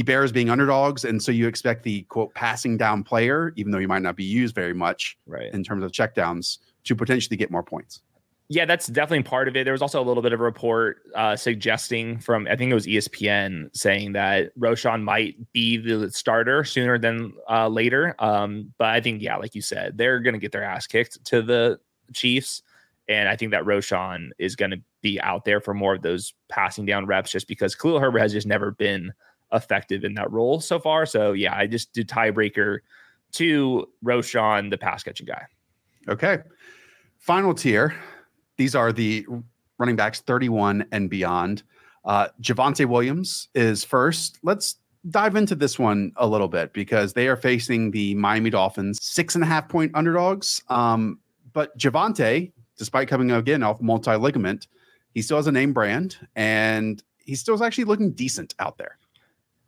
the Bears being underdogs, and so you expect the quote passing down player, even though he might not be used very much, right, in terms of checkdowns, to potentially get more points. Yeah, that's definitely part of it. There was also a little bit of a report uh, suggesting from I think it was ESPN saying that Roschon might be the starter sooner than uh, later. Um, but I think yeah, like you said, they're going to get their ass kicked to the Chiefs, and I think that Roschon is going to be out there for more of those passing down reps, just because Khalil Herbert has just never been effective in that role so far. So yeah, I just did tiebreaker to Roschon, the pass catching guy. Okay. Final tier. These are the running backs 31 and beyond. Uh, Javonte Williams is first. Let's dive into this one a little bit because they are facing the Miami Dolphins, six and a half point underdogs. Um, but Javonte, despite coming again off multi ligament, he still has a name brand and he still is actually looking decent out there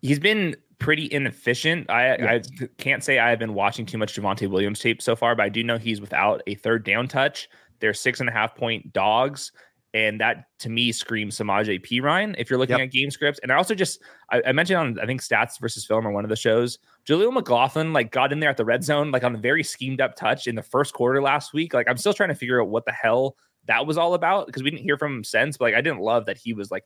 he's been pretty inefficient. I, yeah. I can't say I have been watching too much Javonte Williams tape so far, but I do know he's without a third down touch. They're six and a half point dogs. And that to me screams Samaje Perine if you're looking yep. at game scripts. And I also just I, I, mentioned on I think stats versus film or one of the shows, Jaleel McLaughlin like got in there at the red zone, like on a very schemed up touch in the first quarter last week. Like I'm still trying to figure out what the hell that was all about because we didn't hear from him since. But like I didn't love that he was like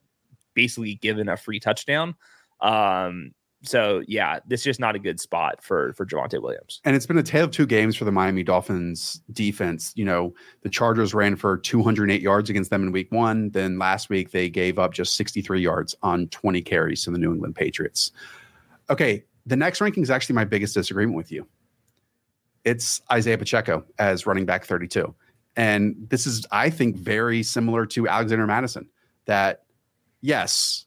basically given a free touchdown. Um, so yeah, this is just not a good spot for for Javonte Williams. And it's been a tale of two games for the Miami Dolphins defense. You know, the Chargers ran for 208 yards against them in week one. Then last week they gave up just 63 yards on 20 carries to the New England Patriots. Okay, the next ranking is actually my biggest disagreement with you. It's Isiah Pacheco as running back 32. And this is, I think, very similar to Alexander Mattison. That yes,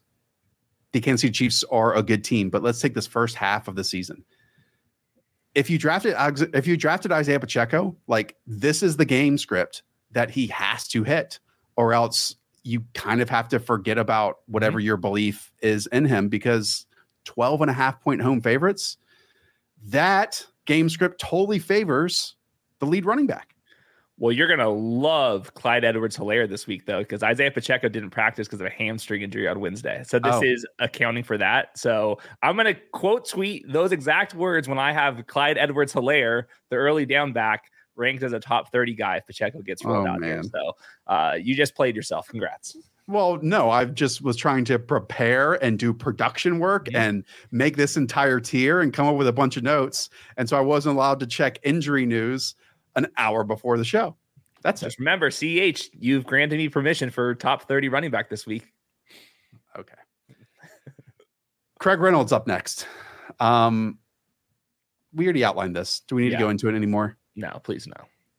the Kansas City Chiefs are a good team, but let's take this first half of the season. If you drafted if you drafted Isiah Pacheco, like this is the game script that he has to hit, or else you kind of have to forget about whatever mm-hmm. your belief is in him because 12 and a half point home favorites, that game script totally favors the lead running back. Well, you're gonna love Clyde Edwards Helaire this week though, because Isiah Pacheco didn't practice because of a hamstring injury on Wednesday. So this Oh. is accounting for that. So I'm gonna quote tweet those exact words when I have Clyde Edwards Helaire, the early down back, ranked as a top 30 guy if Pacheco gets rolled Oh, out here. So uh, you just played yourself. Congrats. Well, no, I just was trying to prepare and do production work Yeah. and make this entire tier and come up with a bunch of notes. And so I wasn't allowed to check injury news an hour before the show. That's it. Just remember, CH, you've granted me permission for top 30 running back this week. Okay. Craig Reynolds up next. Um, we already outlined this. Do we need Yeah. to go into it anymore? No, please no.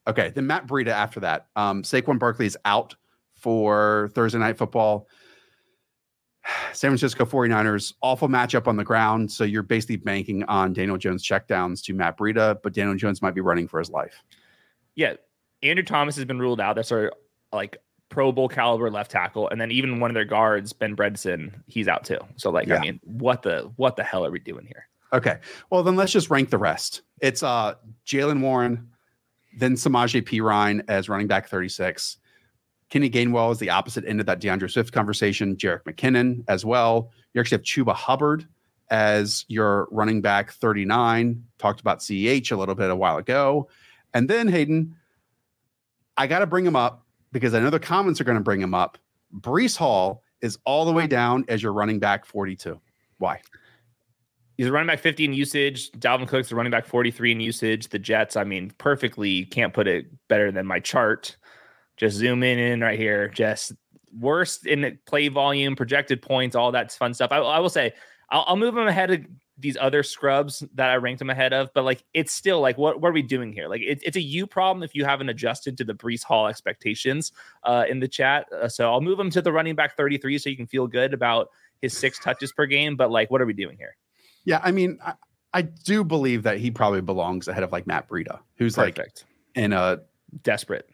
Okay. Then Matt Breida after that. Um, Saquon Barkley is out for Thursday night football. San Francisco 49ers, awful matchup on the ground. So you're basically banking on Daniel Jones checkdowns to Matt Breida, but Daniel Jones might be running for his life. Yeah, Andrew Thomas has been ruled out. That's our like Pro Bowl caliber left tackle, and then even one of their guards, Ben Bredeson, he's out too. So like, Yeah. I mean, what the what the hell are we doing here? Okay. Well, then let's just rank the rest. It's uh Jaylen Warren, then Samaje Perine as running back 36. Kenny Gainwell is the opposite end of that D'Andre Swift conversation. Jerick McKinnon as well. You actually have Chuba Hubbard as your running back 39. Talked about CEH a little bit a while ago. And then Hayden, I got to bring him up because I know the comments are going to bring him up. Breece Hall is all the way down as your running back 42. Why? He's a running back 50 in usage. Dalvin Cook's the running back 43 in usage. The Jets, I mean, perfectly can't put it better than my chart. Just zoom in in right here. Just worst in play volume, projected points, all that fun stuff. I, I will say, I'll, I'll move him ahead of these other scrubs that I ranked him ahead of, but like it's still like, what, what are we doing here? Like it, it's a you problem if you haven't adjusted to the Breece Hall expectations uh, in the chat. Uh, so I'll move him to the running back 33 so you can feel good about his six touches per game. But like, what are we doing here? Yeah, I mean, I, I do believe that he probably belongs ahead of like Matt Breida, who's like in a Desperate.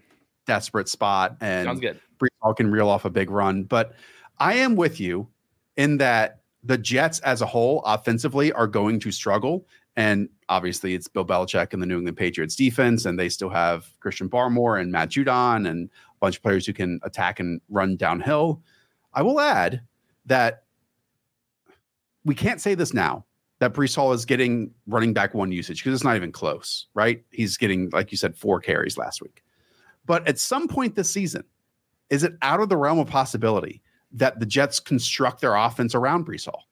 desperate spot and Sounds good. Breece Hall can reel off a big run. But I am with you in that the Jets as a whole offensively are going to struggle. And obviously, it's Bill Belichick and the New England Patriots defense, and they still have Christian Barmore and Matt Judon and a bunch of players who can attack and run downhill. I will add that we can't say this now that Breece Hall is getting running back one usage because it's not even close, right? He's getting, like you said, four carries last week. But at some point this season, is it out of the realm of possibility that the Jets construct their offense around Breece Hall?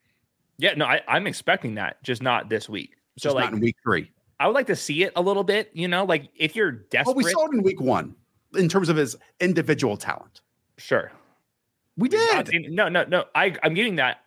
Yeah, no, I, I'm expecting that, just not this week. So Just like, not in week three. I would like to see it a little bit. You know, like if you're Well, desperate, we saw it in week one in terms of his individual talent. sure. We did. no, no, no. I, I'm getting that.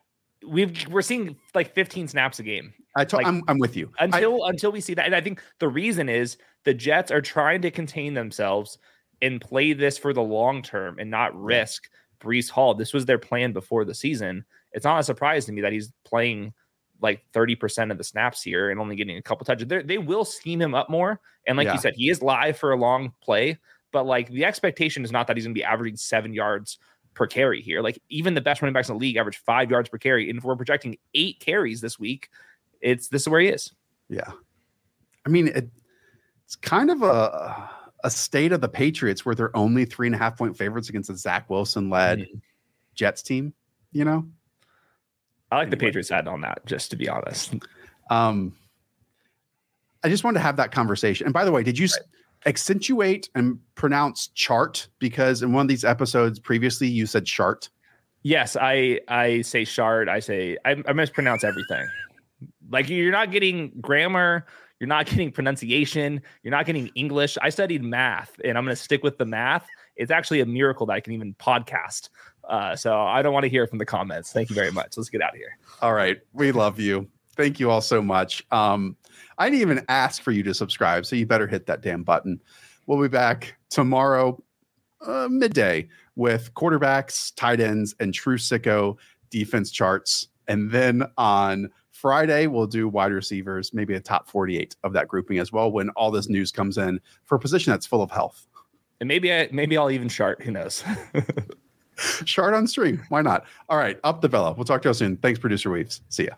We've we're seeing like 15 snaps a game I to- like, I'm, I'm with you. I- until until we see that. And I think the reason is the Jets are trying to contain themselves and play this for the long term and not risk Breece Hall. This was their plan before the season. It's not a surprise to me that he's playing like 30% of the snaps here and only getting a couple touches. They're, they will scheme him up more. And like Yeah. you said, he is live for a long play, but like the expectation is not that he's going to be averaging seven yards per carry here. Like even the best running backs in the league average five yards per carry. And if we're projecting eight carries this week, it's this is where he is. yeah. I mean, it, it's kind of a a state of the Patriots where they're only three and a half point favorites against a Zach Wilson led Mhm. Jets team. You know, I like the Patriots side on that, just to be honest. Um, I just wanted to have that conversation. And by the way, did you s accentuate and pronounce chart? Because in one of these episodes previously, you said chart. Yes, I I say shard. I say I, I mispronounce everything. Like you're not getting grammar, you're not getting pronunciation, you're not getting English. I studied math, and I'm going to stick with the math. It's actually a miracle that I can even podcast. Uh, so I don't want to hear from the comments. Thank you very much. Let's get out of here. All right. We love you. Thank you all so much. Um, I didn't even ask for you to subscribe, so you better hit that damn button. We'll be back tomorrow, uh, midday, with quarterbacks, tight ends, and true sicko defense charts. And then on Friday, we'll do wide receivers, maybe a top 48 of that grouping as well when all this news comes in for a position that's full of health. And maybe I maybe I'll even chart. Who knows? chart on stream. Why not? All right. Up the Vela. We'll talk to you soon. Thanks, producer Weaves. See ya.